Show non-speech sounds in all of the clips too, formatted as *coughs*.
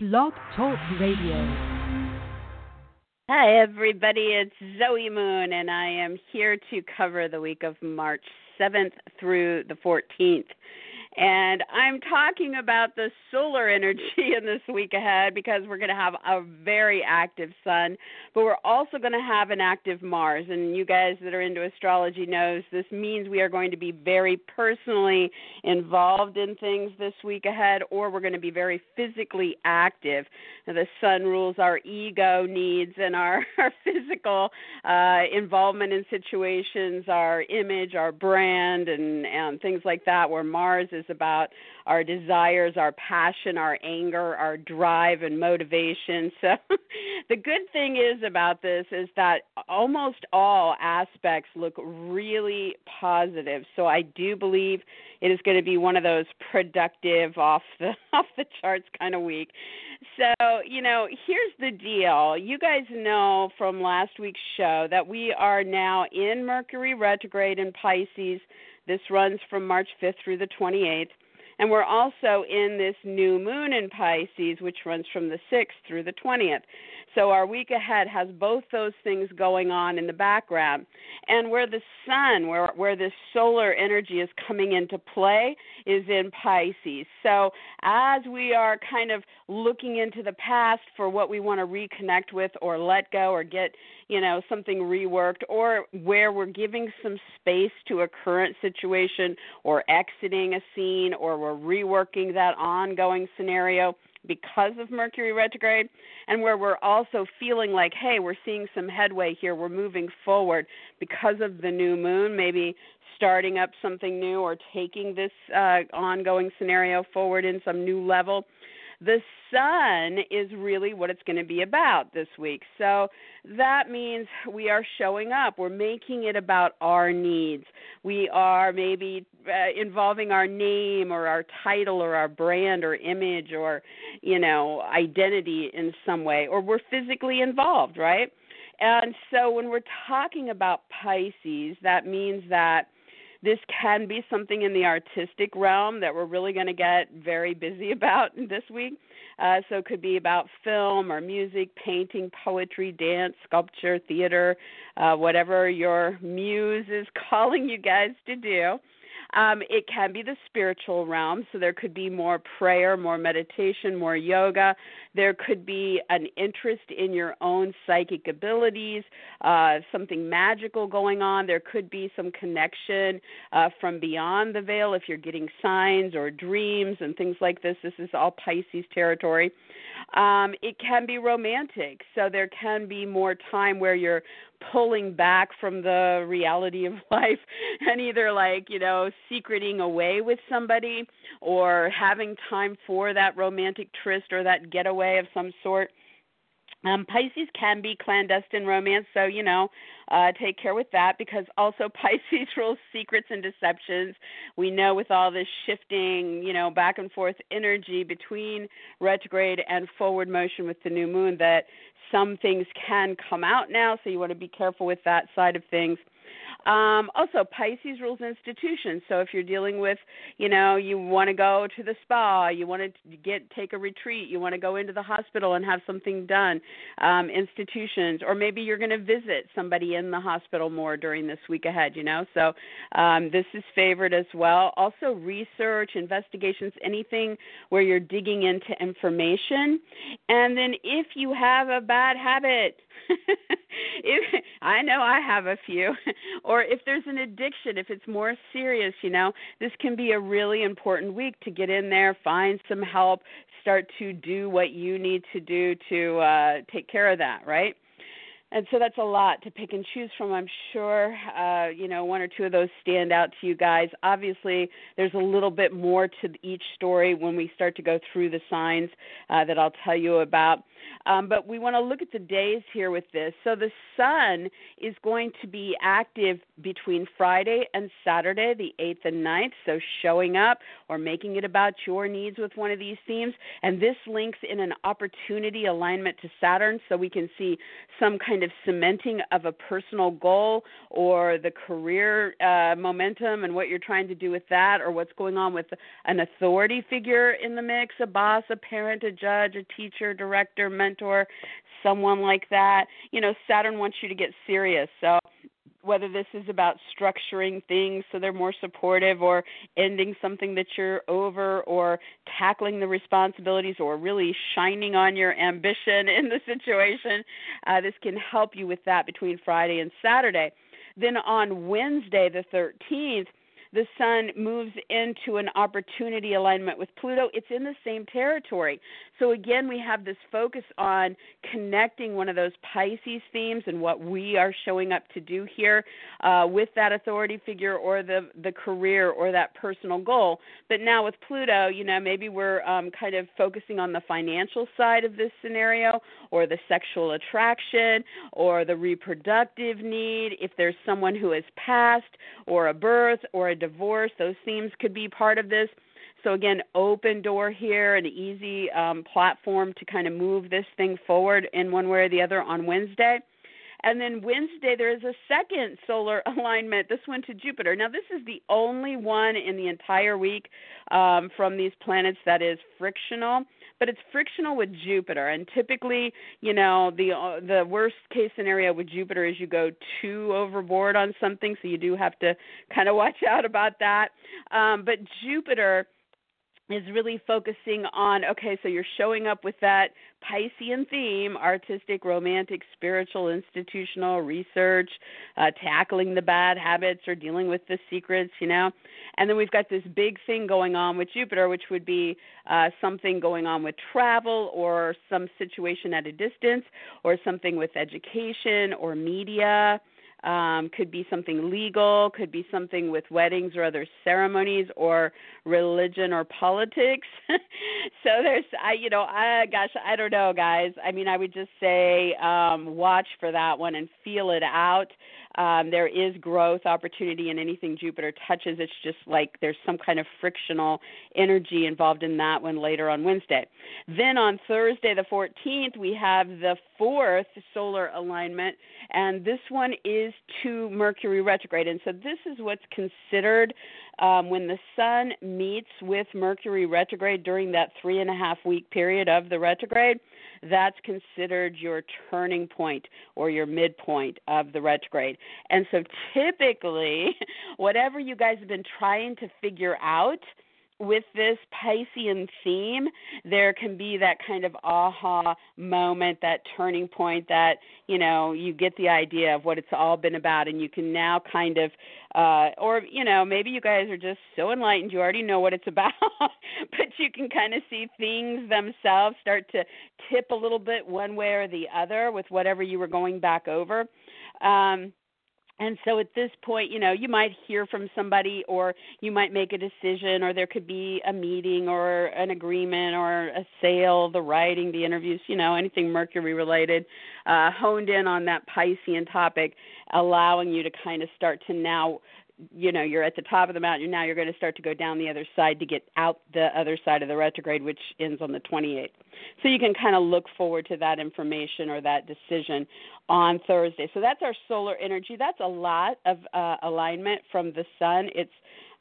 Blog Talk Radio. Hi, everybody. It's Zoe Moon, and I am here to cover the week of March 7th through the 14th. And I'm talking about the solar energy in this week ahead because we're going to have a very active sun, but we're also going to have an active Mars. And you guys that are into astrology knows this means we are going to be very personally involved in things this week ahead, or we're going to be very physically active. Now, the sun rules our ego needs and our, *laughs* our physical uh, involvement in situations, our image, our brand, and, and things like that, where Mars is about our desires, our passion, our anger, our drive, and motivation. *laughs* So, the good thing is about this is that almost all aspects look really positive. So, I do believe it is going to be one of those productive, off *laughs* the off the charts kind of week. So, you know, here's the deal. You guys know from last week's show that we are now in Mercury retrograde in Pisces this runs from March 5th through the 28th. And we're also in this new moon in Pisces, which runs from the 6th through the 20th. So our week ahead has both those things going on in the background. And where the sun, where where this solar energy is coming into play is in Pisces. So as we are kind of looking into the past for what we want to reconnect with or let go or get, you know, something reworked or where we're giving some space to a current situation or exiting a scene or we're reworking that ongoing scenario because of Mercury retrograde, and where we're also feeling like, hey, we're seeing some headway here, we're moving forward because of the new moon, maybe starting up something new or taking this uh, ongoing scenario forward in some new level the sun is really what it's going to be about this week. So that means we are showing up. We're making it about our needs. We are maybe uh, involving our name or our title or our brand or image or, you know, identity in some way, or we're physically involved, right? And so when we're talking about Pisces, that means that this can be something in the artistic realm that we're really going to get very busy *laughs* about this week. Uh, so it could be about film or music, painting, poetry, dance, sculpture, theater, uh, whatever your muse is *laughs* calling you guys to do. Um, it can be the spiritual realm, so there could be more prayer, more meditation, more yoga. There could be an interest in your own psychic abilities, uh, something magical going on. There could be some connection uh, from beyond the veil if you're getting signs or dreams and things like this. This is all Pisces territory. Um, it can be romantic, so there can be more time where you're pulling back from the reality of *laughs* life and either like you know secreting away with somebody or having time for that romantic tryst or that getaway of some sort um, Pisces can be clandestine romance, so you know, uh, take care with that because also *laughs* Pisces rules secrets and deceptions. We know with all this shifting, you know, back and forth energy between retrograde and forward motion with the new moon that some things can come out now, so you want to be careful with that side of things. Um, also, Pisces rules institutions. So if you're dealing with, you know, you want to go to the spa, you want to get take a retreat, you want to go into the hospital and have something done, um, institutions, or maybe you're going to visit somebody in the hospital more during this week ahead. You know, so um, this is favored as well. Also, research, investigations, anything where you're digging into information, and then if you have a bad habit *laughs* if, I know I have a few. *laughs* or if there's an addiction, if it's more serious, you know, this can be a really important week to get in there, find some help, start to do what you need to do to uh, take care of that, right? And so that's a lot to pick and choose from. I'm sure, uh, you know, one or two of those stand out to you guys. Obviously, there's a little bit more to each story when we start to go through the signs uh, that I'll tell you about. Um, but we want to look at the days here with this. So the sun is going to be active between Friday and Saturday, the 8th and 9th. So showing up or making it about your needs with one of these themes. And this links in an opportunity alignment to Saturn so we can see some kind of cementing of a personal goal or the career uh, momentum and what you're trying to do with that or what's going on with an authority figure in the mix a boss, a parent, a judge, a teacher, director, mentor, someone like that. You know, Saturn wants you to get serious. So whether this is about structuring things so they're more supportive or ending something that you're over or tackling the responsibilities or really shining on your ambition in the situation, uh, this can help you with that between Friday and Saturday. Then on Wednesday, the 13th, the sun moves into an opportunity alignment with Pluto, it's in the same territory. So again, we have this focus on connecting one of those Pisces themes and what we are showing up to do here uh, with that authority figure or the the career or that personal goal. But now with Pluto, you know, maybe we're um, kind of focusing on the financial side of this scenario, or the sexual attraction, or the reproductive need. If there's someone who has passed, or a birth, or a divorce, those themes could be part of this. So again, open door here, an easy um, platform to kind of move this thing forward in one way or the other on Wednesday. And then Wednesday, there is a second solar *laughs* alignment, this one to Jupiter. Now, this is the only one in the entire week um, from these planets that is frictional, but it's frictional with Jupiter. And typically, you know, the uh, the worst case scenario with Jupiter is you go too overboard on something, so you do have to kind of *laughs* watch out about that. Um, but Jupiter is really focusing on okay, so you're showing up with that Piscean theme artistic, romantic, spiritual, institutional, research, uh, tackling the bad habits or dealing with the secrets, you know. And then we've got this big thing going on with Jupiter, which would be uh, something going on with travel or some situation at a distance or something with education or media um, could be something legal, could be something with weddings or other ceremonies, or religion or politics. *laughs* so there's, I, you know, I, gosh, I don't know, guys. I mean, I would just say um, watch for that one and feel it out. Um, there is growth opportunity in anything Jupiter touches. It's just like there's some kind of frictional energy involved in that one later on Wednesday. Then on Thursday, the 14th, we have the fourth solar alignment, and this one is to Mercury retrograde. And so this is what's considered um, when the Sun meets with Mercury retrograde during that three and a half week period of the retrograde that's considered your turning point or your midpoint of the retrograde. And so typically, *laughs* whatever you guys have been trying to figure out, with this Piscean theme, there can be that kind of aha moment, that turning point that, you know, you get the idea of what it's all been about and you can now kind of uh or, you know, maybe you guys are just so enlightened you already know what it's *laughs* about, but you can kind of see things themselves start to tip a little bit one way or the other with whatever you were going back over. Um and so at this point, you know, you might hear from somebody or you might make a decision or there could be a meeting or an agreement or a sale, the writing, the interviews, you know, anything Mercury related, uh, honed in on that Piscean topic, allowing you to kind of start to now you know you're at the top of the mountain now you're going to start to go down the other side to get out the other side of the retrograde which ends on the 28th so you can kind of look forward to that information or that decision on thursday. So that's our solar energy. That's a lot of uh, alignment from the sun. It's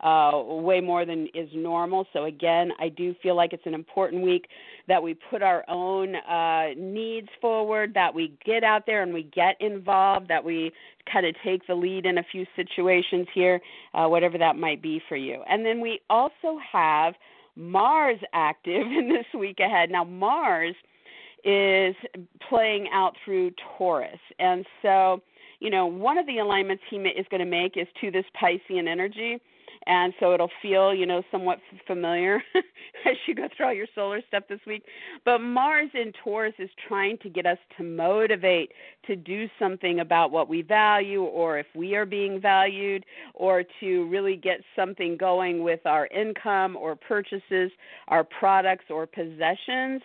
uh, way more than is normal. So again, I do feel like it's an important week that we put our own uh, needs forward, that we get out there and we get involved, that we kind of take the lead in a few situations here, uh, whatever that might be for you. And then we also have Mars active *laughs* in this week ahead. Now Mars is playing out through Taurus, and so you know one of the alignments he is going to make is to this Piscean energy and so it'll feel you know somewhat familiar *laughs* as you go through all your solar stuff this week. But mars in taurus is trying to get us to motivate to do something about what we value or if we are being valued or to really get something going with our income or purchases our products or possessions.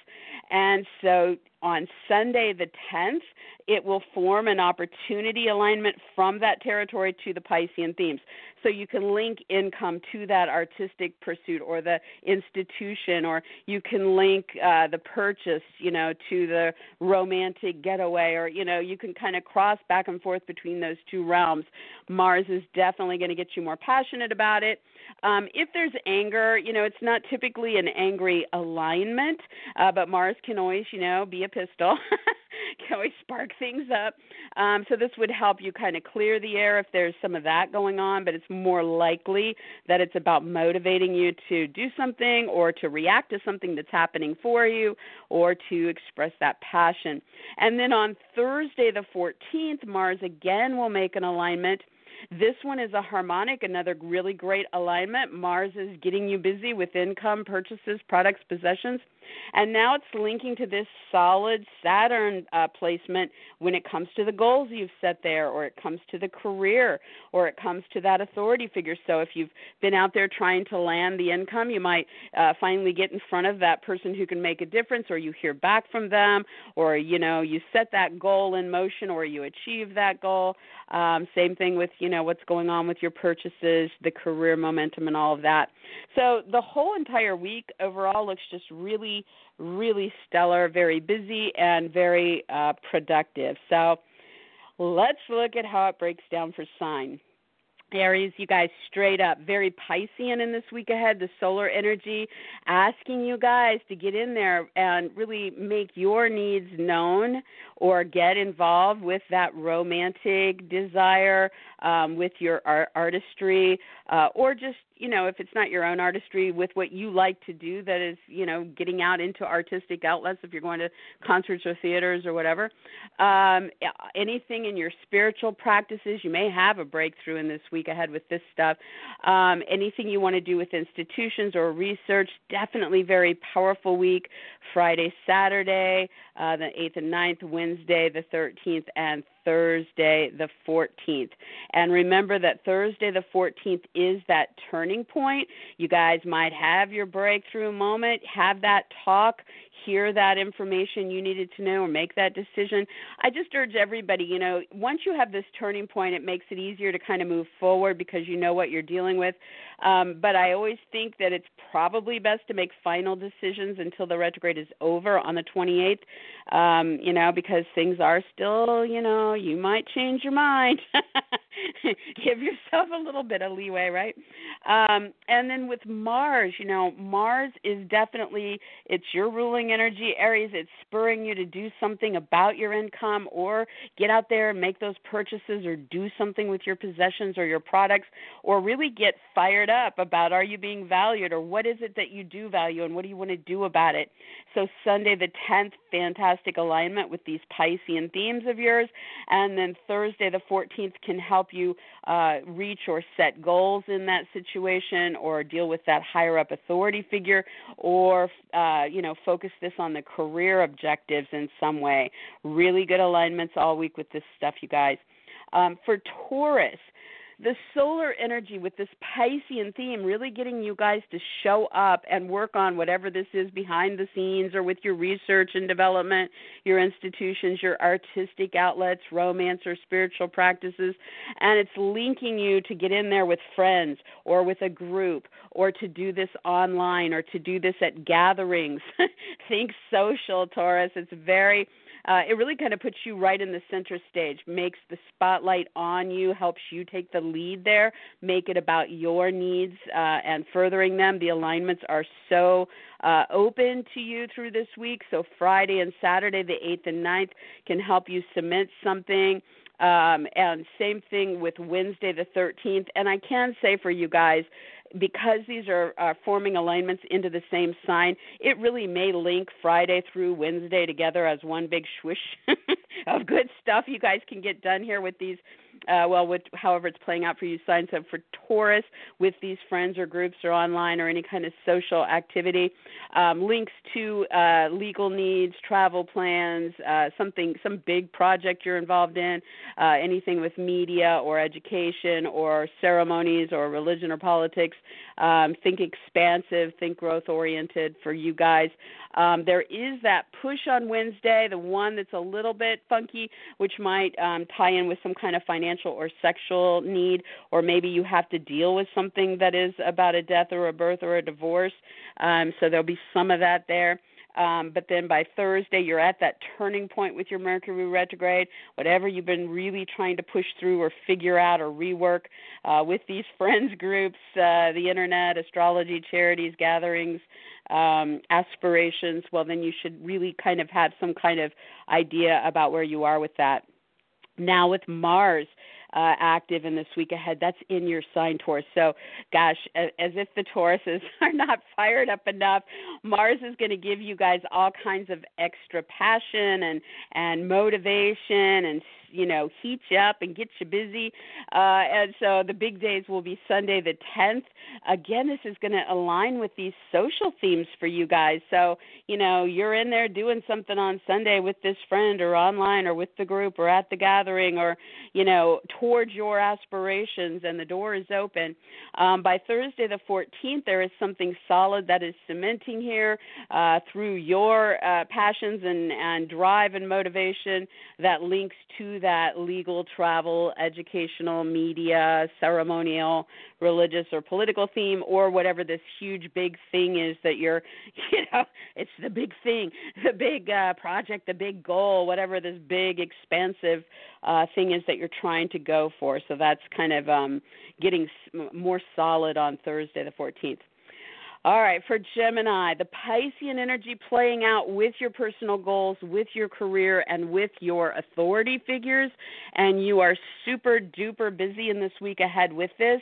And so on Sunday the 10th, it will form an opportunity alignment from that territory to the Piscean themes. So you can link income to that artistic pursuit or the institution, or you can link uh, the purchase, you know, to the romantic getaway, or you know, you can kind of cross back and forth between those two realms. Mars is definitely going to get you more passionate about it. Um, if there's anger, you know, it's not typically an angry alignment, uh, but Mars can always, you know, be a pistol. *laughs* *laughs* can we spark things up. Um, so this would help you kind of clear the air if there's some of that going on, but it's more likely that it's about motivating you to do something or to react to something that's happening for you or to express that passion. And then on Thursday the 14th, Mars again will make an alignment this one is a harmonic, another really great alignment. Mars is getting you busy with income, purchases, products, possessions. And now it's linking to this solid Saturn uh, placement when it comes to the goals you've set there, or it comes to the career, or it comes to that authority figure. So if you've been out there trying to land the income, you might uh, finally get in front of that person who can make a difference, or you hear back from them, or you know you set that goal in motion, or you achieve that goal. Um, same thing with you know what's going on with your purchases, the career momentum, and all of that. So the whole entire week overall looks just really, really stellar, very busy, and very uh, productive. So let's look at how it breaks down for sign. Aries, you guys straight up. Very Piscean in this week ahead, the solar energy, asking you guys to get in there and really make your needs known or get involved with that romantic desire, um, with your art- artistry, uh, or just you know, if it's not your own artistry, with what you like to do that is, you know, getting out into artistic outlets, if you're going to concerts or theaters or whatever. Um, anything in your spiritual practices, you may have a breakthrough in this week ahead with this stuff. Um, anything you want to do with institutions or research, definitely very powerful week. Friday, Saturday, uh, the 8th and 9th, Wednesday, the 13th, and Thursday the 14th. And remember that Thursday the 14th is that turning point. You guys might have your breakthrough moment, have that talk, hear that information you needed to know or make that decision. I just urge everybody, you know, once you have this turning point, it makes it easier to kind of move forward because you know what you're dealing with. Um, but I always think that it's probably best to make final decisions until the retrograde is over on the 28th, um, you know, because things are still, you know, you might change your mind. *laughs* Give yourself a little bit of leeway, right? Um, and then with Mars, you know, Mars is definitely it's your ruling energy, Aries. It's spurring you to do something about your income or get out there and make those purchases or do something with your possessions or your products or really get fired up about are you being valued or what is it that you do value and what do you want to do about it. So Sunday the 10th, fantastic alignment with these Piscean themes of yours, and then Thursday the 14th can help you uh, reach or set goals in that situation or deal with that higher up authority figure or uh, you know focus this on the career objectives in some way. Really good alignments all week with this stuff, you guys. Um, for Taurus, the solar energy with this Piscean theme really getting you guys to show up and work on whatever this is behind the scenes or with your research and development, your institutions, your artistic outlets, romance or spiritual practices. And it's linking you to get in there with friends or with a group or to do this online or to do this at gatherings. *laughs* Think social, Taurus. It's very uh, it really kind of puts you right in the center stage, makes the spotlight on you, helps you take the lead there, make it about your needs uh, and furthering them. The alignments are so uh, open to you through this week. So Friday and Saturday, the 8th and 9th, can help you cement something. Um, and same thing with Wednesday the 13th. And I can say for you guys, because these are uh, forming alignments into the same sign, it really may link Friday through Wednesday together as one big swish *laughs* of good stuff you guys can get done here with these uh, well, with however it's playing out for you, signs up for Taurus with these friends or groups or online or any kind of social activity. Um, links to uh, legal needs, travel plans, uh, something, some big project you're involved in, uh, anything with media or education or ceremonies or religion or politics. Um, think expansive, think growth oriented for you guys. Um, there is that push on Wednesday, the one that's a little bit funky, which might um, tie in with some kind of financial or sexual need, or maybe you have to deal with something that is about a death or a birth or a divorce. Um, so there'll be some of that there. Um, but then by Thursday, you're at that turning point with your Mercury retrograde. Whatever you've been really trying to push through or figure out or rework uh, with these *laughs* friends groups, uh, the internet, astrology, charities, gatherings, um, aspirations, well, then you should really kind of have some kind of idea about where you are with that. Now, with Mars, uh, active in this week ahead. That's in your sign, Taurus. So, gosh, as, if the Tauruses *laughs* are not fired up enough, Mars is going to give you guys all kinds of extra passion and and motivation and you know heat you up and get you busy. Uh, and so the big days will be Sunday the 10th. Again, this is going to align with these social themes for you guys. So you know you're in there doing something on Sunday with this friend or online or with the group or at the gathering or you know towards your aspirations and the door is open. Um, by Thursday the 14th, there is something solid that is cementing here uh, through your uh, passions and, and drive and motivation that links to that legal, travel, educational, media, ceremonial, religious, or political theme, or whatever this huge big thing is that you're, *laughs* you know, it's the big thing, the big uh, project, the big goal, whatever this big, expansive uh, thing is that you're trying to go for. So that's kind of um, getting more solid on Thursday, the 14th. All right, for Gemini, the Piscean energy playing out with your personal goals, with your career, and with your authority figures. And you are super duper busy in this week ahead with this.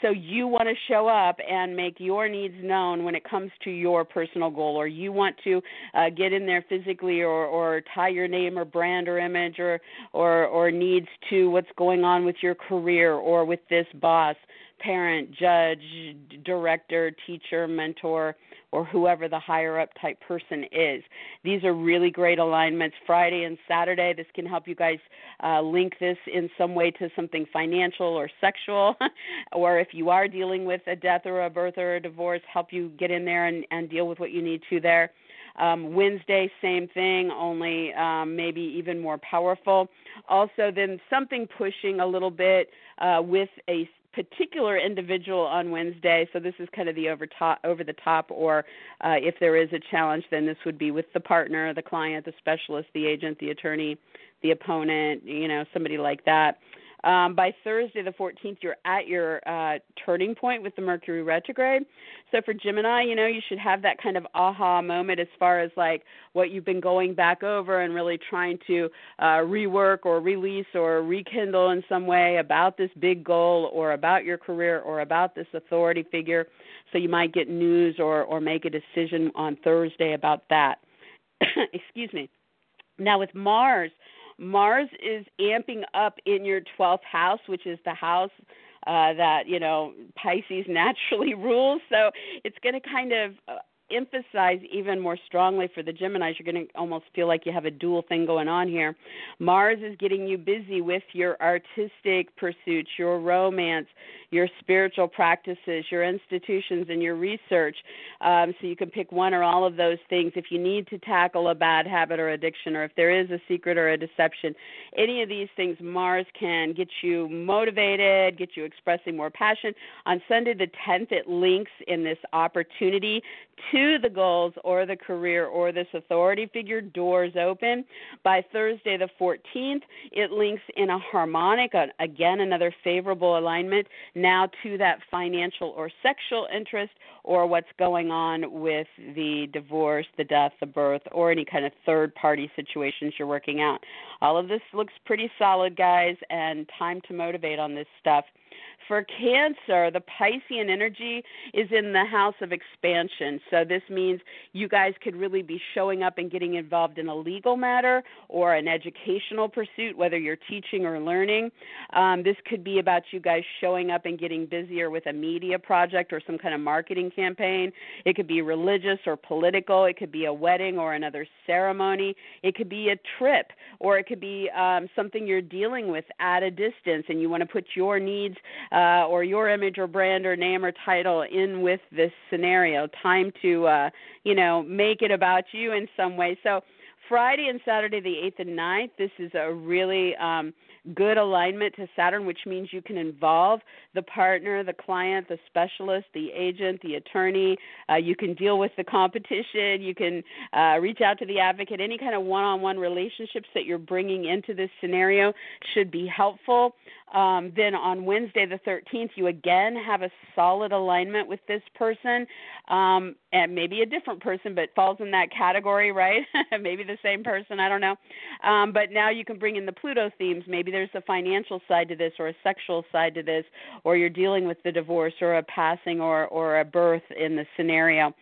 So you want to show up and make your needs known when it comes to your personal goal, or you want to uh, get in there physically, or, or tie your name or brand or image, or or or needs to what's going on with your career or with this boss parent, judge, director, teacher, mentor, or whoever the higher up type person is. These are really great alignments. Friday and Saturday, this can help you guys uh, link this in some way to something financial or sexual, *laughs* or if you are dealing with a death or a birth or a divorce, help you get in there and, and deal with what you need to there. Um, Wednesday, same thing, only um, maybe even more powerful. Also, then something pushing a little bit uh, with a particular individual on Wednesday. So this is kind of the over top, over the top, or uh, if there is a challenge, then this would be with the partner, the client, the specialist, the agent, the attorney, the opponent, you know, somebody like that. Um, by Thursday, the 14th, you're at your uh, turning point with the Mercury retrograde. So for Gemini, you know, you should have that kind of aha moment as far as like what you've been going back over and really trying to uh, rework or release or rekindle in some way about this big goal or about your career or about this authority figure. So you might get news or, or make a decision on Thursday about that. *coughs* Excuse me. Now with Mars, Mars is amping up in your 12th house, which is the house uh, that, you know, Pisces *laughs* naturally rules. So it's going to kind of uh, emphasize even more strongly for the Geminis, you're going to almost feel like you have a dual thing going on here. Mars is getting you busy with your artistic pursuits, your romance, your spiritual practices, your institutions, and your research. Um, so you can pick one or all of those things. If you need to tackle a bad habit or addiction, or if there is a secret or a deception, any of these things, Mars can get you motivated, get you expressing more passion. On Sunday the 10th, it links in this opportunity to the goals or the career or this authority figure, doors open. By Thursday the 14th, it links in a harmonic, again, another favorable alignment now to that financial or sexual interest or what's going on with the divorce, the death, the birth, or any kind of third party situations you're working out. All of this looks pretty solid, guys, and time to motivate on this stuff. For Cancer, the Piscean energy is in the house of expansion. So this means you guys could really be showing up and getting involved in a legal matter or an educational pursuit, whether you're teaching or learning. Um, this could be about you guys showing up and getting busier with a media project or some kind of marketing campaign. It could be religious or political. It could be a wedding or another ceremony. It could be a trip or it could be um, something you're dealing with at a distance and you want to put your needs uh, or your image or brand or name or title in with this scenario. Time to, uh, you know, make it about you in some way. So Friday and Saturday, the 8th and 9th, this is a really um, good alignment to Saturn, which means you can involve the partner, the client, the specialist, the agent, the attorney. Uh, you can deal with the competition. You can uh, reach out to the advocate. Any kind of one on one relationships that you're bringing into this scenario should be helpful. Um, then on Wednesday, the 13th, you again have a solid alignment with this person, um, and maybe a different person, but falls in that category, right? *laughs* maybe the same person, I don't know. Um, but now you can bring in the Pluto themes. Maybe there's a financial side to this, or a sexual side to this, or you're dealing with the divorce, or a passing, or or a birth in the scenario.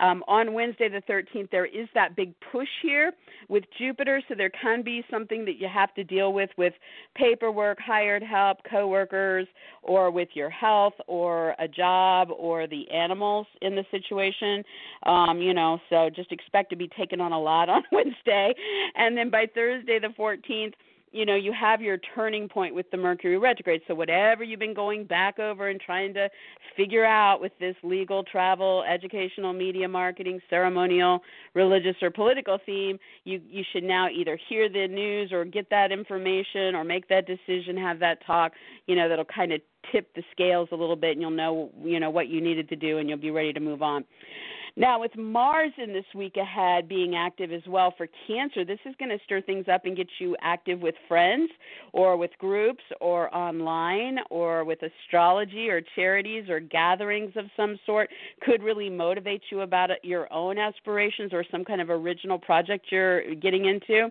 Um, on Wednesday, the 13th, there is that big push here with Jupiter, so there can be something that you have to deal with with paperwork, hired help, coworkers, or with your health, or a job, or the animals in the situation. Um, you know, so just expect to be taken on a lot on *laughs* Wednesday, and then by Thursday, the 14th you know you have your turning point with the mercury retrograde. So whatever you've been going back over and trying to figure out with this legal travel educational media marketing ceremonial religious or political theme you you should now either hear the news or get that information or make that decision have that talk you know that'll kind of tip the scales a little bit and you'll know you know what you needed to do and you'll be ready to move on now, with Mars in this week ahead being active as well for Cancer, this is going to stir things up and get you active with friends or with groups or online or with astrology or charities or gatherings of some sort. Could really motivate you about your own aspirations or some kind of original project you're getting into.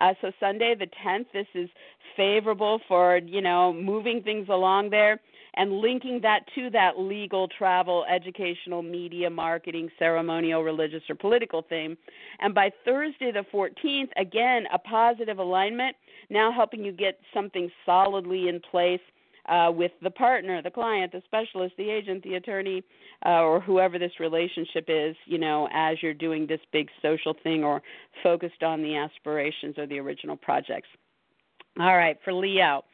Uh, so Sunday the 10th, this is favorable for you know moving things along there and linking that to that legal, travel, educational, media, marketing, ceremonial, religious, or political theme. And by Thursday, the 14th, again, a positive alignment, now helping you get something solidly in place. Uh, with the partner, the client, the specialist, the agent, the attorney, uh, or whoever this relationship is, you know, as you're doing this big social thing or focused on the aspirations or the original projects. All right, for Leo.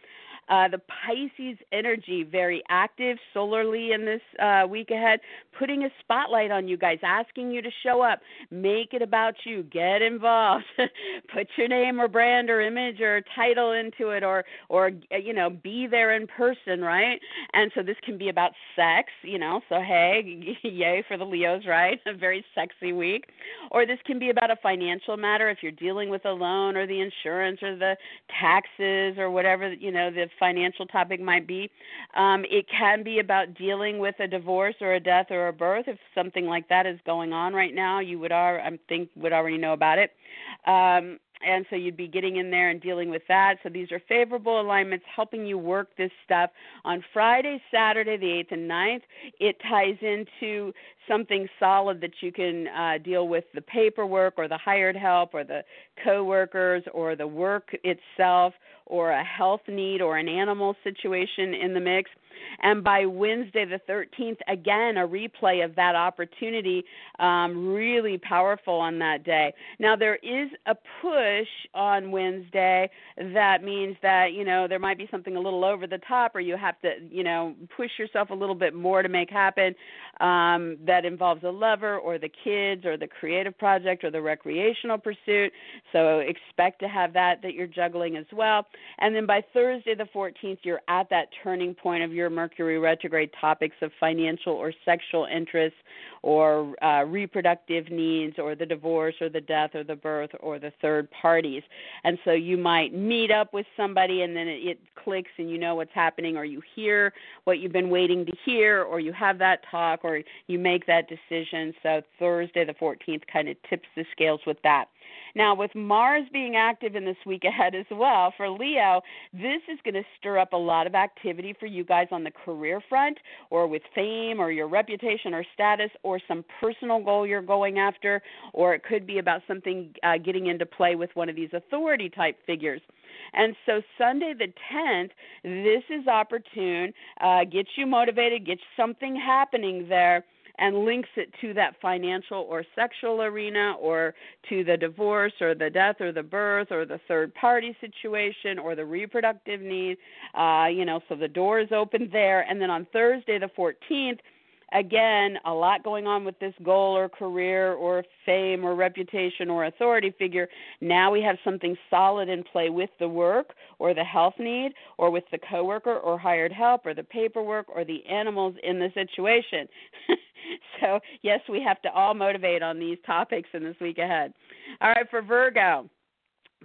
Uh, the Pisces energy very active solarly in this uh, week ahead, putting a spotlight on you guys, asking you to show up, make it about you, get involved, *laughs* put your name or brand or image or title into it, or or you know be there in person, right? And so this can be about sex, you know. So hey, *laughs* yay for the Leos, right? *laughs* A very sexy week. Or this can be about a financial matter if you're dealing with a loan or the insurance or the taxes or whatever you know the financial topic might be. Um, it can be about dealing with a divorce or a death or a birth. If something like that is going on right now, you would are I think would already know about it. Um, and so you'd be getting in there and dealing with that. So these are favorable alignments helping you work this stuff. On Friday, Saturday, the 8th and 9th, it ties into something solid that you can uh, deal with the paperwork or the hired help or the coworkers or the work itself or a health need or an animal situation in the mix. And by Wednesday, the 13th, again, a replay of that opportunity, um, really powerful on that day. Now, there is a push on Wednesday that means that, you know, there might be something a little over the top or you have to, you know, push yourself a little bit more to make happen um, that involves a lover or the kids or the creative project or the recreational pursuit. So expect to have that that you're juggling as well. And then by Thursday, the 14th, you're at that turning point of your Mercury retrograde topics of financial or sexual interests or uh, reproductive needs or the divorce or the death or the birth or the third parties. And so you might meet up with somebody and then it, it clicks and you know what's happening or you hear what you've been waiting to hear or you have that talk or you make that decision. So Thursday the 14th kind of tips the scales with that. Now, with Mars being active in this week ahead as well, for Leo, this is going to stir up a lot of activity for you guys on the career front or with fame or your reputation or status some personal goal you're going after, or it could be about something uh, getting into play with one of these authority type figures. And so Sunday the 10th, this is opportune. Uh, get you motivated, get something happening there and links it to that financial or sexual arena or to the divorce or the death or the birth or the third party situation or the reproductive need. Uh, you know, so the door is open there. And then on Thursday, the 14th, again, a lot going on with this goal or career or fame or reputation or authority figure. Now we have something solid in play with the work or the health need or with the coworker or hired help or the paperwork or the animals in the situation. *laughs* so, yes, we have to all motivate on these topics in this week ahead. All right, for Virgo.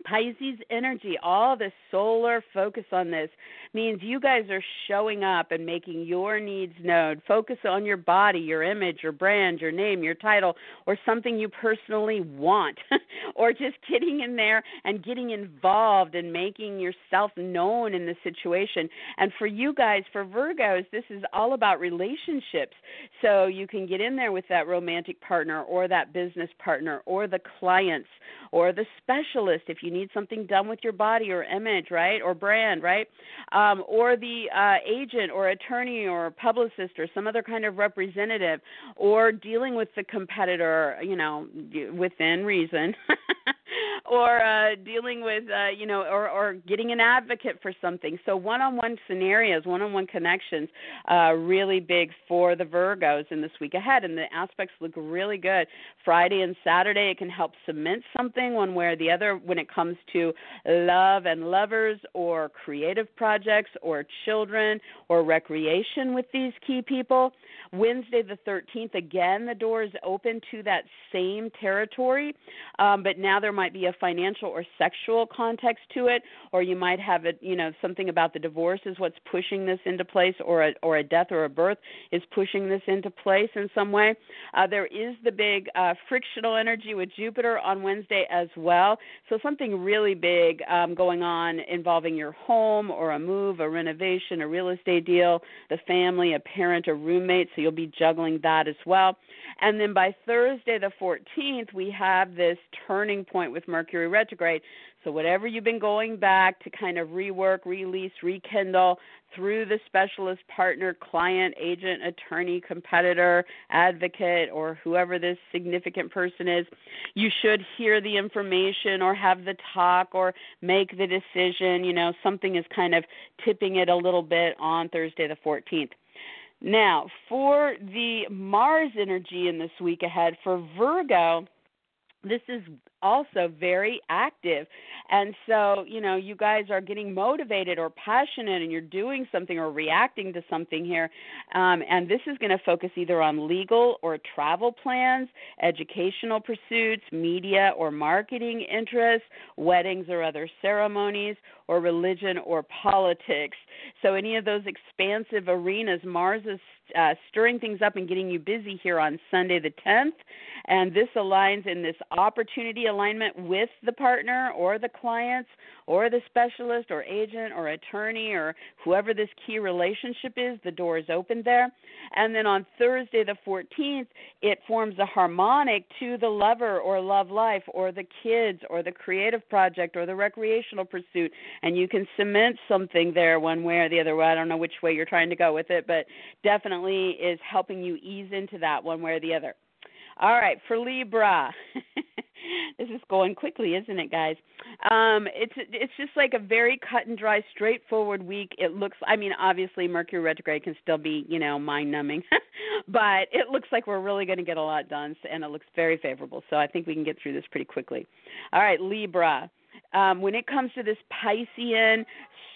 Pisces energy, all the solar focus on this means you guys are showing up and making your needs known. Focus on your body, your image, your brand, your name, your title, or something you personally want, *laughs* or just getting in there and getting involved and making yourself known in the situation. And for you guys, for Virgos, this is all about relationships. So you can get in there with that romantic partner or that business partner or the clients or the specialist if you need something done with your body or image, right, or brand, right, um, or the uh, agent or attorney or publicist or some other kind of representative, or dealing with the competitor, you know, within reason. *laughs* or uh, dealing with uh, you know or, or getting an advocate for something. So one-on-one scenarios one-on-one connections uh, really big for the virgos in this week ahead and the aspects look really good. Friday and saturday it can help cement something one way or the other when it comes to love and lovers or creative projects or children or recreation with these key people. Wednesday the 13th again the door is open to that same territory um, but now there might be a financial or sexual context to it, or you might have it, you know, something about the divorce is what's pushing this into place, or a, or a death or a birth is pushing this into place in some way. Uh, there is the big uh, frictional energy with Jupiter on Wednesday as well. So something really big um, going on involving your home or a move, a renovation, a real estate deal, the family, a parent, a roommate. So you'll be juggling that as well. And then by Thursday the 14th, we have this turning point with Mercury retrograde. So, whatever you've been going back to kind of rework, release, rekindle through the specialist partner, client, agent, attorney, competitor, advocate, or whoever this significant person is, you should hear the information or have the talk or make the decision. You know, something is kind of tipping it a little bit on Thursday the 14th. Now, for the Mars energy in this week ahead, for Virgo, this is also very active. And so, you know, you guys are getting motivated or passionate and you're doing something or reacting to something here. Um, and this is going to focus either on legal or travel plans, educational pursuits, media or marketing interests, weddings or other ceremonies, or religion or politics. So, any of those expansive arenas, Mars is uh, stirring things up and getting you busy here on Sunday the 10th. And this aligns in this opportunity alignment with the partner or the clients or the specialist or agent or attorney or whoever this key relationship is. The door is open there. And then on Thursday the 14th, it forms a harmonic to the lover or love life or the kids or the creative project or the recreational pursuit. And you can cement something there one way or the other. I don't know which way you're trying to go with it, but definitely is helping you ease into that one way or the other. All right, for Libra. *laughs* *laughs* this is going quickly, isn't it, guys? Um, it's it's just like a very cut and dry, straightforward week. It looks. I mean, obviously Mercury retrograde can still be, you know, mind numbing, *laughs* but it looks like we're really going to get a lot done, and it looks very favorable. So I think we can get through this pretty quickly. All right, Libra. Um, when it comes to this Piscean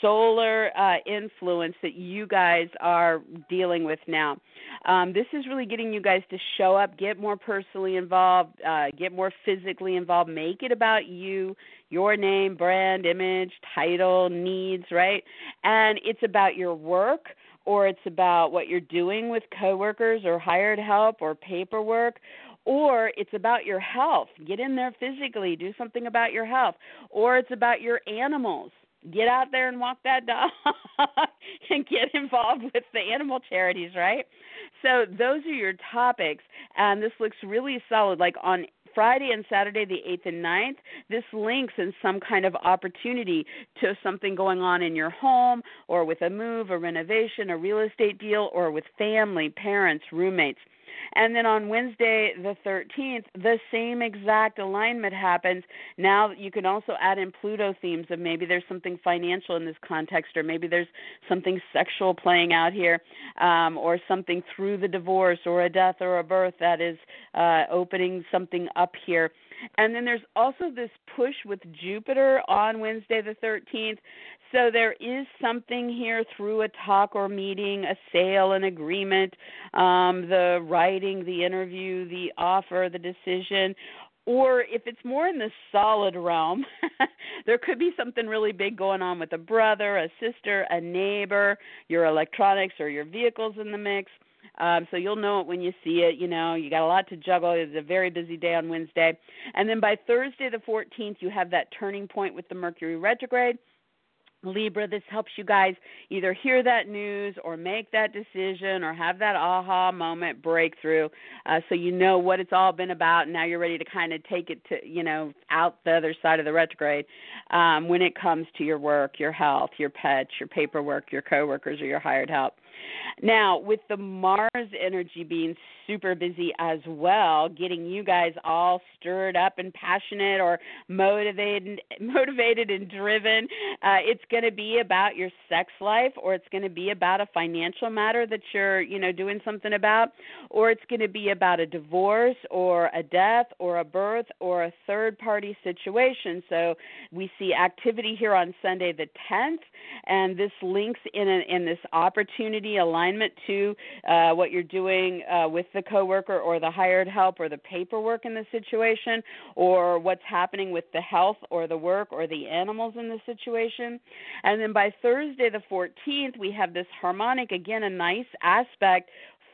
solar uh, influence that you guys are dealing with now. Um, this is really getting you guys to show up, get more personally involved, uh, get more physically involved, make it about you, your name, brand, image, title, needs, right? And it's about your work or it's about what you're doing with coworkers or hired help or paperwork or it's about your health. Get in there physically, do something about your health, or it's about your animals. Get out there and walk that *laughs* dog and get involved with the animal charities, right? So those are your topics and this looks really solid like on Friday and Saturday, the 8th and 9th, this links in some kind of opportunity to something going on in your home or with a move, a renovation, a real estate deal, or with family, parents, roommates. And then on Wednesday, the 13th, the same exact alignment happens. Now you can also add in Pluto themes of maybe there's something financial in this context, or maybe there's something sexual playing out here, um, or something through the divorce, or a death, or a birth that is uh, opening something up here. And then there's also this push with Jupiter on Wednesday the 13th so there is something here through a talk or meeting, a sale, an agreement, um, the writing, the interview, the offer, the decision. Or if it's more in the solid realm, *laughs* there could be something really big going on with a brother, a sister, a neighbor, your electronics or your vehicles in the mix. Um, so you'll know it when you see it. You know, you got a lot to juggle. It's a very busy day on Wednesday. And then by Thursday, the 14th, you have that turning point with the Mercury retrograde. Libra, this helps you guys either hear that news or make that decision or have that aha moment breakthrough uh, so you know what it's all been about and now you're ready to kind of take it to, you know, out the other side of the retrograde um, when it comes to your work, your health, your pets, your paperwork, your coworkers, or your hired help. Now, with the Mars energy being super busy as well, getting you guys all stirred up and passionate or motivated, *laughs* motivated and driven, uh, it's going to be about your sex life, or it's going to be about a financial matter that you're, you know, doing something about, or it's going to be about a divorce or a death or a birth or a third party situation. So we see activity here on Sunday the 10th, and this links in a, in this opportunity alignment to uh, what you're doing uh, with the coworker or the hired help or the paperwork in the situation, or what's happening with the health or the work or the animals in the situation. And then by Thursday, the 14th, we have this harmonic, again, a nice aspect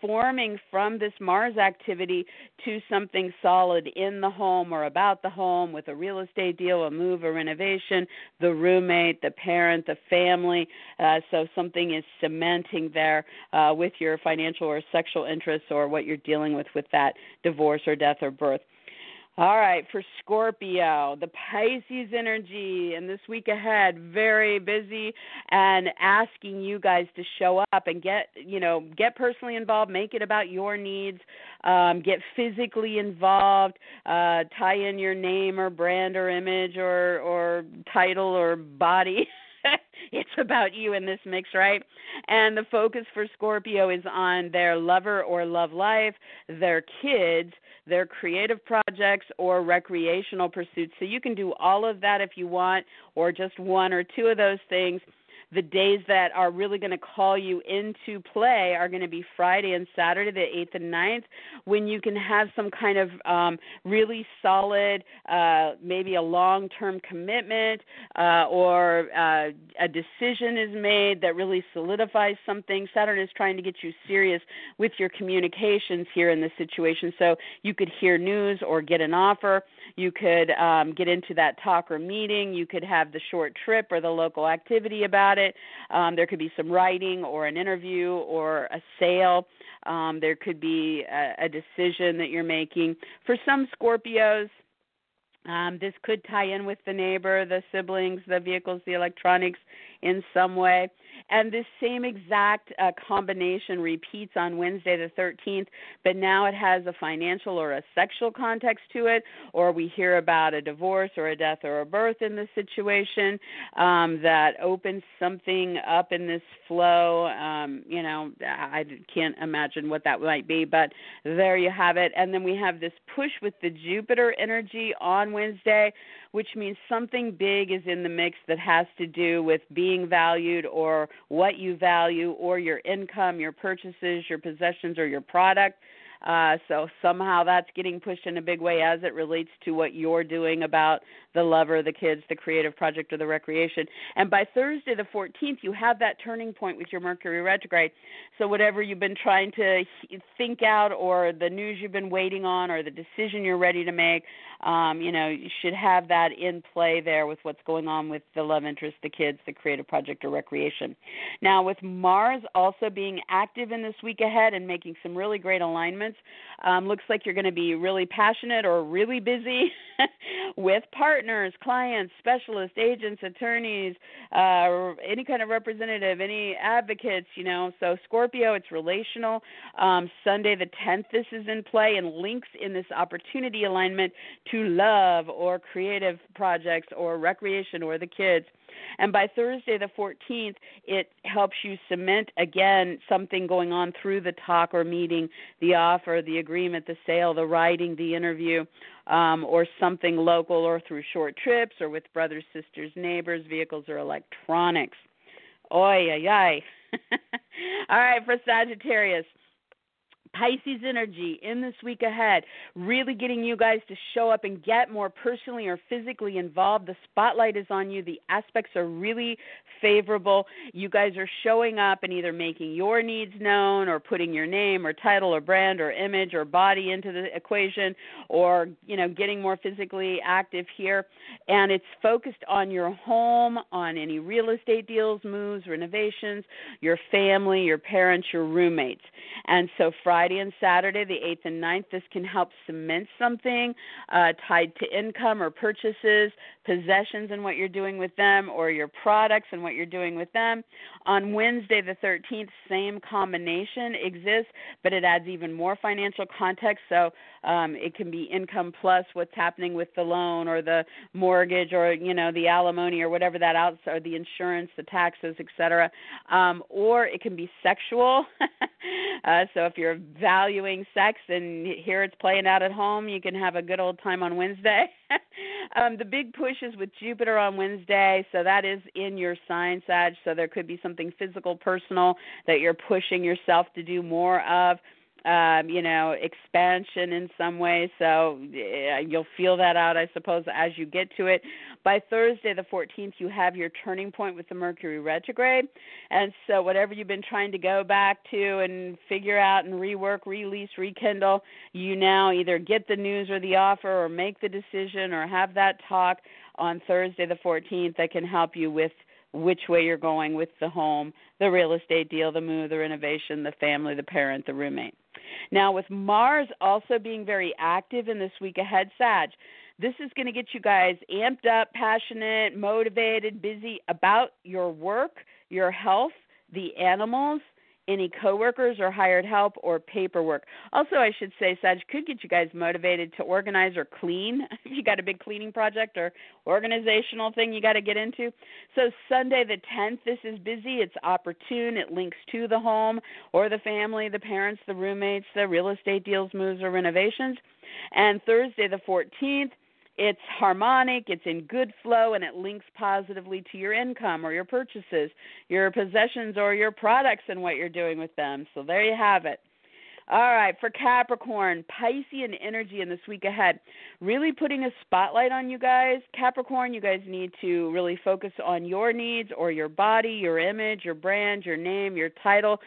forming from this Mars activity to something solid in the home or about the home with a real estate deal, a move, a renovation, the roommate, the parent, the family. Uh, so something is cementing there uh, with your financial or sexual interests or what you're dealing with with that divorce or death or birth. All right, for Scorpio, the Pisces energy and this week ahead, very busy and asking you guys to show up and get, you know, get personally involved, make it about your needs, um, get physically involved, uh, tie in your name or brand or image or or title or body. *laughs* *laughs* it's about you in this mix, right? And the focus for Scorpio is on their lover or love life, their kids, their creative projects, or recreational pursuits. So you can do all of that if you want, or just one or two of those things the days that are really going to call you into play are going to be Friday and Saturday, the 8th and 9th, when you can have some kind of um, really solid, uh, maybe a long term commitment uh, or uh, a decision is made that really solidifies something. Saturn is trying to get you serious with your communications here in this situation. So you could hear news or get an offer. You could um, get into that talk or meeting. You could have the short trip or the local activity about it. Um, there could be some writing or an interview or a sale. Um, there could be a, a decision that you're making. For some Scorpios, um, this could tie in with the neighbor, the siblings, the vehicles, the electronics in some way. And this same exact uh, combination repeats on Wednesday the 13th, but now it has a financial or a sexual context to it, or we hear about a divorce or a death or a birth in the situation um, that opens something up in this flow. Um, you know, I can't imagine what that might be, but there you have it. And then we have this push with the Jupiter energy on Wednesday, which means something big is in the mix that has to do with being valued or what you value or your income, your purchases, your possessions, or your product. Uh, so somehow that's getting pushed in a big way as it relates to what you're doing about the lover, the kids, the creative project, or the recreation. And by Thursday, the 14th, you have that turning point with your Mercury retrograde. So whatever you've been trying to think out, or the news you've been waiting on, or the decision you're ready to make, um, you know, you should have that in play there with what's going on with the love interest, the kids, the creative project, or recreation. Now, with Mars also being active in this week ahead and making some really great alignments, um, looks like you're going to be really passionate or really busy *laughs* with partners, clients, specialists, agents, attorneys, uh, any kind of representative, any advocates, you know. So, Scorpio, it's relational. Um, Sunday the 10th, this is in play and links in this opportunity alignment to love or creative projects or recreation or the kids. And by Thursday, the 14th, it helps you cement again something going on through the talk or meeting, the offer, the agreement, the sale, the writing, the interview, um, or something local or through short trips or with brothers, sisters, neighbors, vehicles, or electronics. Oy, ay, ay. *laughs* All right, for Sagittarius. Pisces energy in this week ahead, really getting you guys to show up and get more personally or physically involved. The spotlight is on you. The aspects are really favorable. You guys are showing up and either making your needs known or putting your name or title or brand or image or body into the equation or, you know, getting more physically active here. And it's focused on your home, on any real estate deals, moves, renovations, your family, your parents, your roommates. And so Friday Friday and Saturday, the 8th and 9th. This can help cement something uh, tied to income or purchases, possessions and what you're doing with them, or your products and what you're doing with them. On Wednesday, the 13th, same combination exists, but it adds even more financial context. So um, it can be income plus what's happening with the loan or the mortgage or you know the alimony or whatever that out or the insurance, the taxes, etc. Um, or it can be sexual. *laughs* uh, so if you're valuing sex and here it's playing out at home, you can have a good old time on Wednesday. *laughs* um, the big push is with Jupiter on Wednesday, so that is in your sign, Sag. So there could be something physical, personal that you're pushing yourself to do more of um, you know, expansion in some way. So you'll feel that out, I suppose, as you get to it. By Thursday, the 14th, you have your turning point with the Mercury retrograde. And so whatever you've been trying to go back to and figure out and rework, release, rekindle, you now either get the news or the offer or make the decision or have that talk on Thursday, the 14th, that can help you with which way you're going with the home, the real estate deal, the move, the renovation, the family, the parent, the roommate. Now, with Mars also being very active in this week ahead, Sag, this is going to get you guys amped up, passionate, motivated, busy about your work, your health, the animals, any coworkers or hired help or paperwork. Also, I should say, Sag could get you guys motivated to organize or clean if *laughs* you got a big cleaning project or organizational thing you got to get into. So, Sunday the 10th, this is busy. It's opportune. It links to the home or the family, the parents, the roommates, the real estate deals, moves, or renovations. And Thursday the 14th, it's harmonic, it's in good flow, and it links positively to your income or your purchases, your possessions, or your products and what you're doing with them. So there you have it. All right, for Capricorn, Piscean energy in this week ahead. Really putting a spotlight on you guys. Capricorn, you guys need to really focus on your needs or your body, your image, your brand, your name, your title,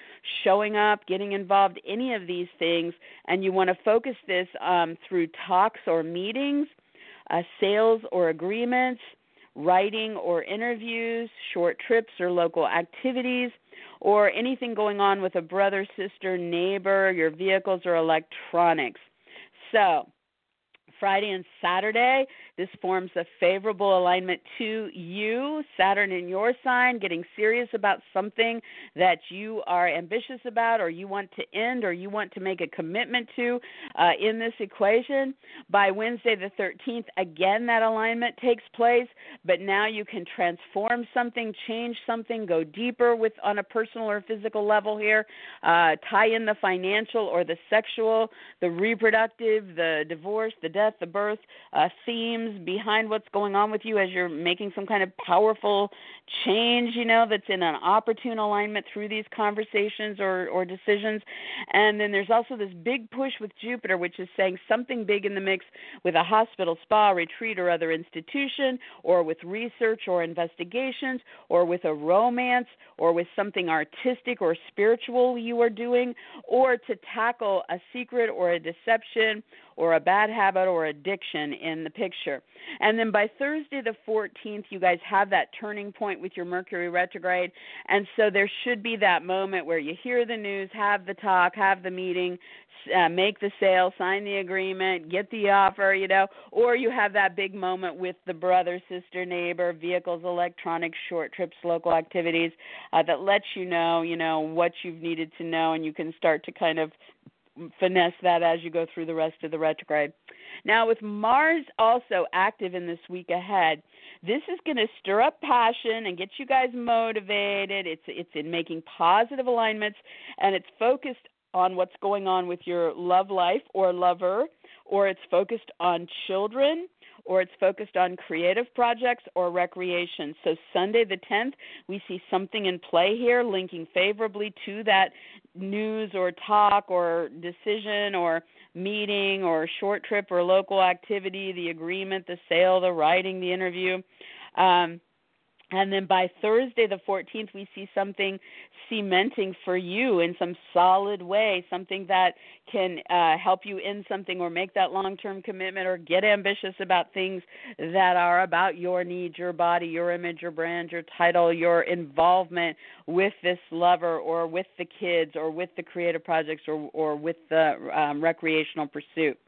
showing up, getting involved, any of these things. And you want to focus this um, through talks or meetings uh, sales or agreements, writing or interviews, short trips or local activities, or anything going on with a brother, sister, neighbor, your vehicles, or electronics. So, Friday and Saturday. This forms a favorable alignment to you, Saturn in your sign, getting serious about something that you are ambitious about or you want to end or you want to make a commitment to uh, in this equation. By Wednesday the 13th, again, that alignment takes place, but now you can transform something, change something, go deeper with on a personal or physical level here, uh, tie in the financial or the sexual, the reproductive, the divorce, the death, the birth uh, themes behind what's going on with you as you're making some kind of powerful change, you know, that's in an opportune alignment through these conversations or, or decisions. And then there's also this big push with Jupiter, which is saying something big in the mix with a hospital, spa, retreat, or other institution, or with research or investigations, or with a romance, or with something artistic or spiritual you are doing, or to tackle a secret or a deception or a bad habit or addiction in the picture. And then by Thursday the 14th, you guys have that turning point with your Mercury retrograde. And so there should be that moment where you hear the news, have the talk, have the meeting, uh, make the sale, sign the agreement, get the offer, you know, or you have that big moment with the brother, sister, neighbor, vehicles, electronics, short trips, local activities uh, that lets you know, you know, what you've needed to know, and you can start to kind of finesse that as you go through the rest of the retrograde. Now, with Mars also active in this week ahead, this is going to stir up passion and get you guys motivated. It's it's in making positive alignments, and it's focused on what's going on with your love life or lover, or it's focused on children, or it's focused on creative projects or recreation. So, Sunday the 10th, we see something in play here linking favorably to that news or talk or decision or meeting or short trip or local activity, the agreement, the sale, the writing, the interview. Um, and then by Thursday, the 14th, we see something cementing for you in some solid way, something that can uh, help you in something or make that long term commitment or get ambitious about things that are about your needs, your body, your image, your brand, your title, your involvement with this lover or with the kids or with the creative projects or, or with the um, recreational pursuit.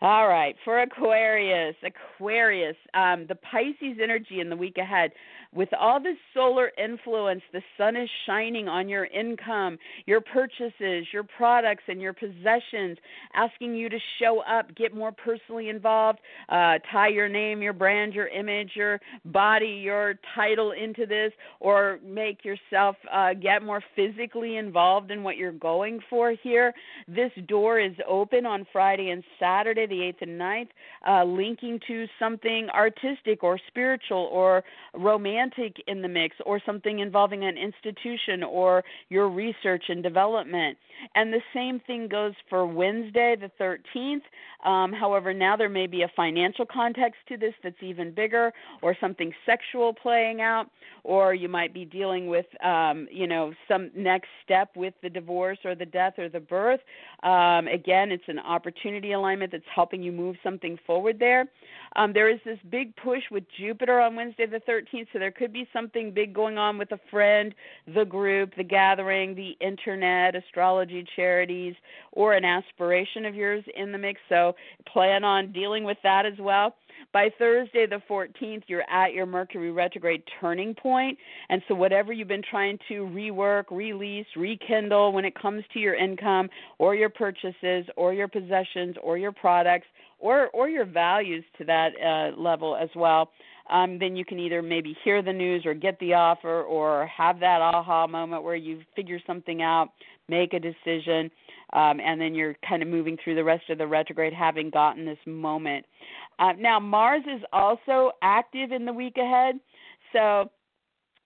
All right, for Aquarius, Aquarius, um, the Pisces energy in the week ahead with all this solar influence, the sun is shining on your income, your purchases, your products, and your possessions, asking you to show up, get more personally involved, uh, tie your name, your brand, your image, your body, your title into this, or make yourself uh, get more physically involved in what you're going for here. This door is open on Friday and Saturday, the 8th and 9th, uh, linking to something artistic or spiritual or romantic romantic in the mix or something involving an institution or your research and development. And the same thing goes for Wednesday, the 13th. Um, however, now there may be a financial context to this that's even bigger, or something sexual playing out, or you might be dealing with, um, you know, some next step with the divorce or the death or the birth. Um, again, it's an opportunity alignment that's helping you move something forward there. Um, there is this big push with Jupiter on Wednesday the 13th, so there could be something big going on with a friend, the group, the gathering, the internet, astrology, charities, or an aspiration of yours in the mix. So plan on dealing with that as well. By Thursday, the 14th, you're at your Mercury retrograde turning point. And so, whatever you've been trying to rework, release, rekindle when it comes to your income or your purchases or your possessions or your products or, or your values to that uh, level as well, um, then you can either maybe hear the news or get the offer or have that aha moment where you figure something out, make a decision, um, and then you're kind of moving through the rest of the retrograde having gotten this moment. Uh, now, Mars is also active in the week ahead. So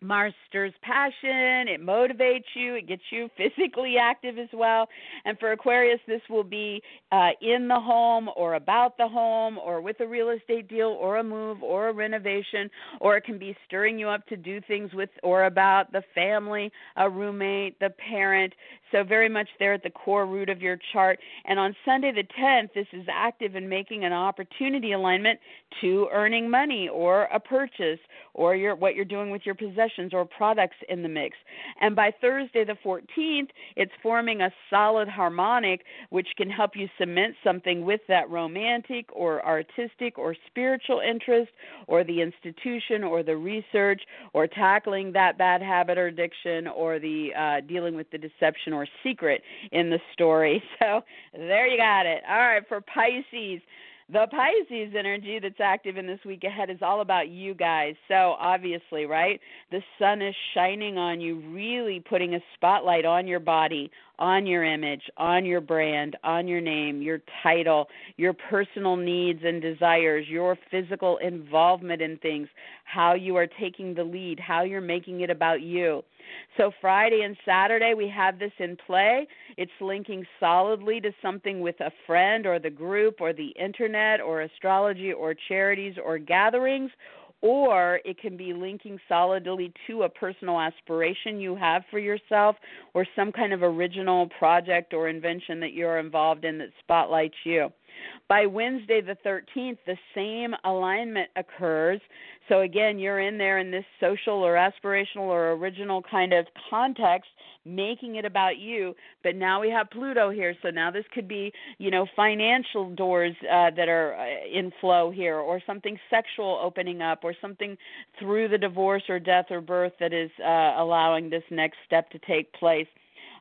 Mars stirs passion, it motivates you, it gets you *laughs* physically active as well. And for Aquarius, this will be uh, in the home or about the home or with a real estate deal or a move or a renovation, or it can be stirring you up to do things with or about the family, a roommate, the parent. So, very much there at the core root of your chart. And on Sunday the 10th, this is active in making an opportunity alignment to earning money or a purchase or your, what you're doing with your possessions or products in the mix. And by Thursday the 14th, it's forming a solid harmonic which can help you cement something with that romantic or artistic or spiritual interest or the institution or the research or tackling that bad habit or addiction or the uh, dealing with the deception or secret in the story. *laughs* So there you got it. All right, for Pisces. The Pisces energy that's active in this week ahead is all about you guys. So, obviously, right? The sun is shining on you, really putting a spotlight on your body, on your image, on your brand, on your name, your title, your personal needs and desires, your physical involvement in things, how you are taking the lead, how you're making it about you. So, Friday and Saturday, we have this in play. It's linking solidly to something with a friend or the group or the internet or astrology or charities or gatherings or it can be linking solidly to a personal aspiration you have for yourself or some kind of original project or invention that you're involved in that spotlights you. By Wednesday the 13th, the same alignment occurs. So, again, you're in there in this social or aspirational or original kind of context, making it about you. But now we have Pluto here. So now this could be, you know, financial doors uh, that are uh, in flow here, or something sexual opening up, or something through the divorce or death or birth that is uh, allowing this next step to take place.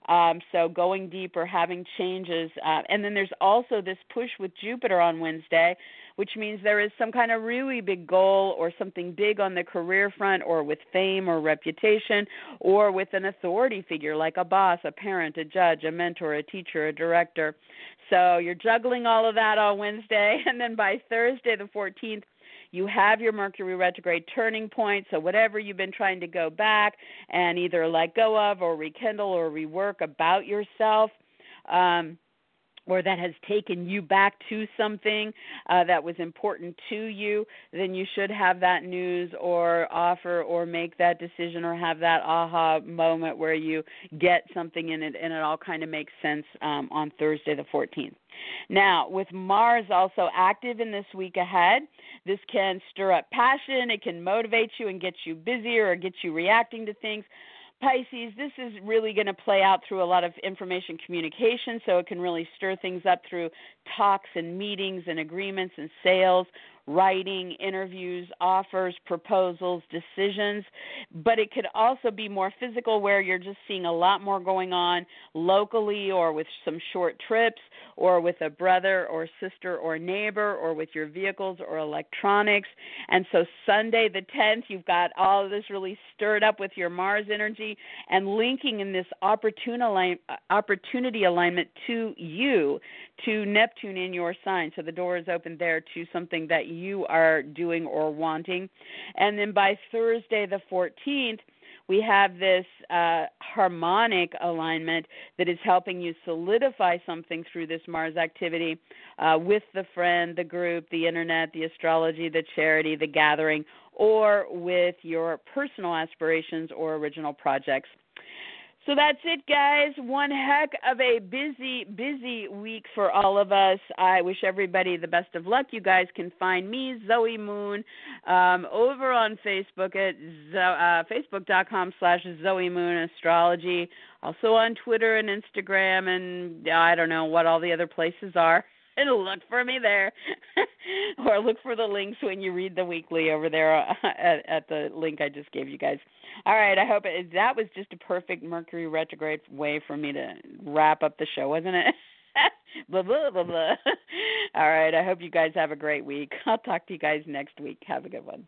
Um, so going deeper, having changes, uh, and then there's also this push with Jupiter on Wednesday, which means there is some kind of really big goal or something big on the career front, or with fame or reputation, or with an authority figure like a boss, a parent, a judge, a mentor, a teacher, a director. So you're juggling all of that on Wednesday, *laughs* and then by Thursday the 14th you have your Mercury retrograde turning point. So, whatever you've been trying to go back and either let go of or rekindle or rework about yourself. Um, or that has taken you back to something uh, that was important to you, then you should have that news or offer or make that decision or have that aha moment where you get something in it and it all kind of makes sense um, on Thursday the 14th. Now, with Mars also active in this week ahead, this can stir up passion, it can motivate you and get you busier or get you reacting to things. Pisces, this is really going to play out through a lot of information communication, so it can really stir things up through talks and meetings and agreements and sales writing, interviews, offers, proposals, decisions, but it could also be more physical where you're just seeing a lot more going on locally or with some short trips or with a brother or sister or neighbor or with your vehicles or electronics. And so Sunday the 10th, you've got all of this really stirred up with your Mars energy and linking in this opportunity alignment to you, to Neptune in your sign. So the door is open there to something that you are doing or wanting. And then by Thursday, the 14th, we have this uh, harmonic alignment that is helping you solidify something through this Mars activity uh, with the friend, the group, the internet, the astrology, the charity, the gathering, or with your personal aspirations or original projects. So that's it, guys. One heck of a busy, busy week for all of us. I wish everybody the best of luck. You guys can find me, Zoe Moon, um, over on Facebook at uh, facebook.com slash Zoe Moon Astrology. Also on Twitter and Instagram, and I don't know what all the other places are. And look for me there. *laughs* Or look for the links when you read the weekly over there uh, at, at the link i just gave you guys. All right i hope it, that was just a perfect mercury retrograde way for me to wrap up the show wasn't it? *laughs* Blah blah blah blah. *laughs* All right i hope you guys have a great week. I'll talk to you guys next week. Have a good one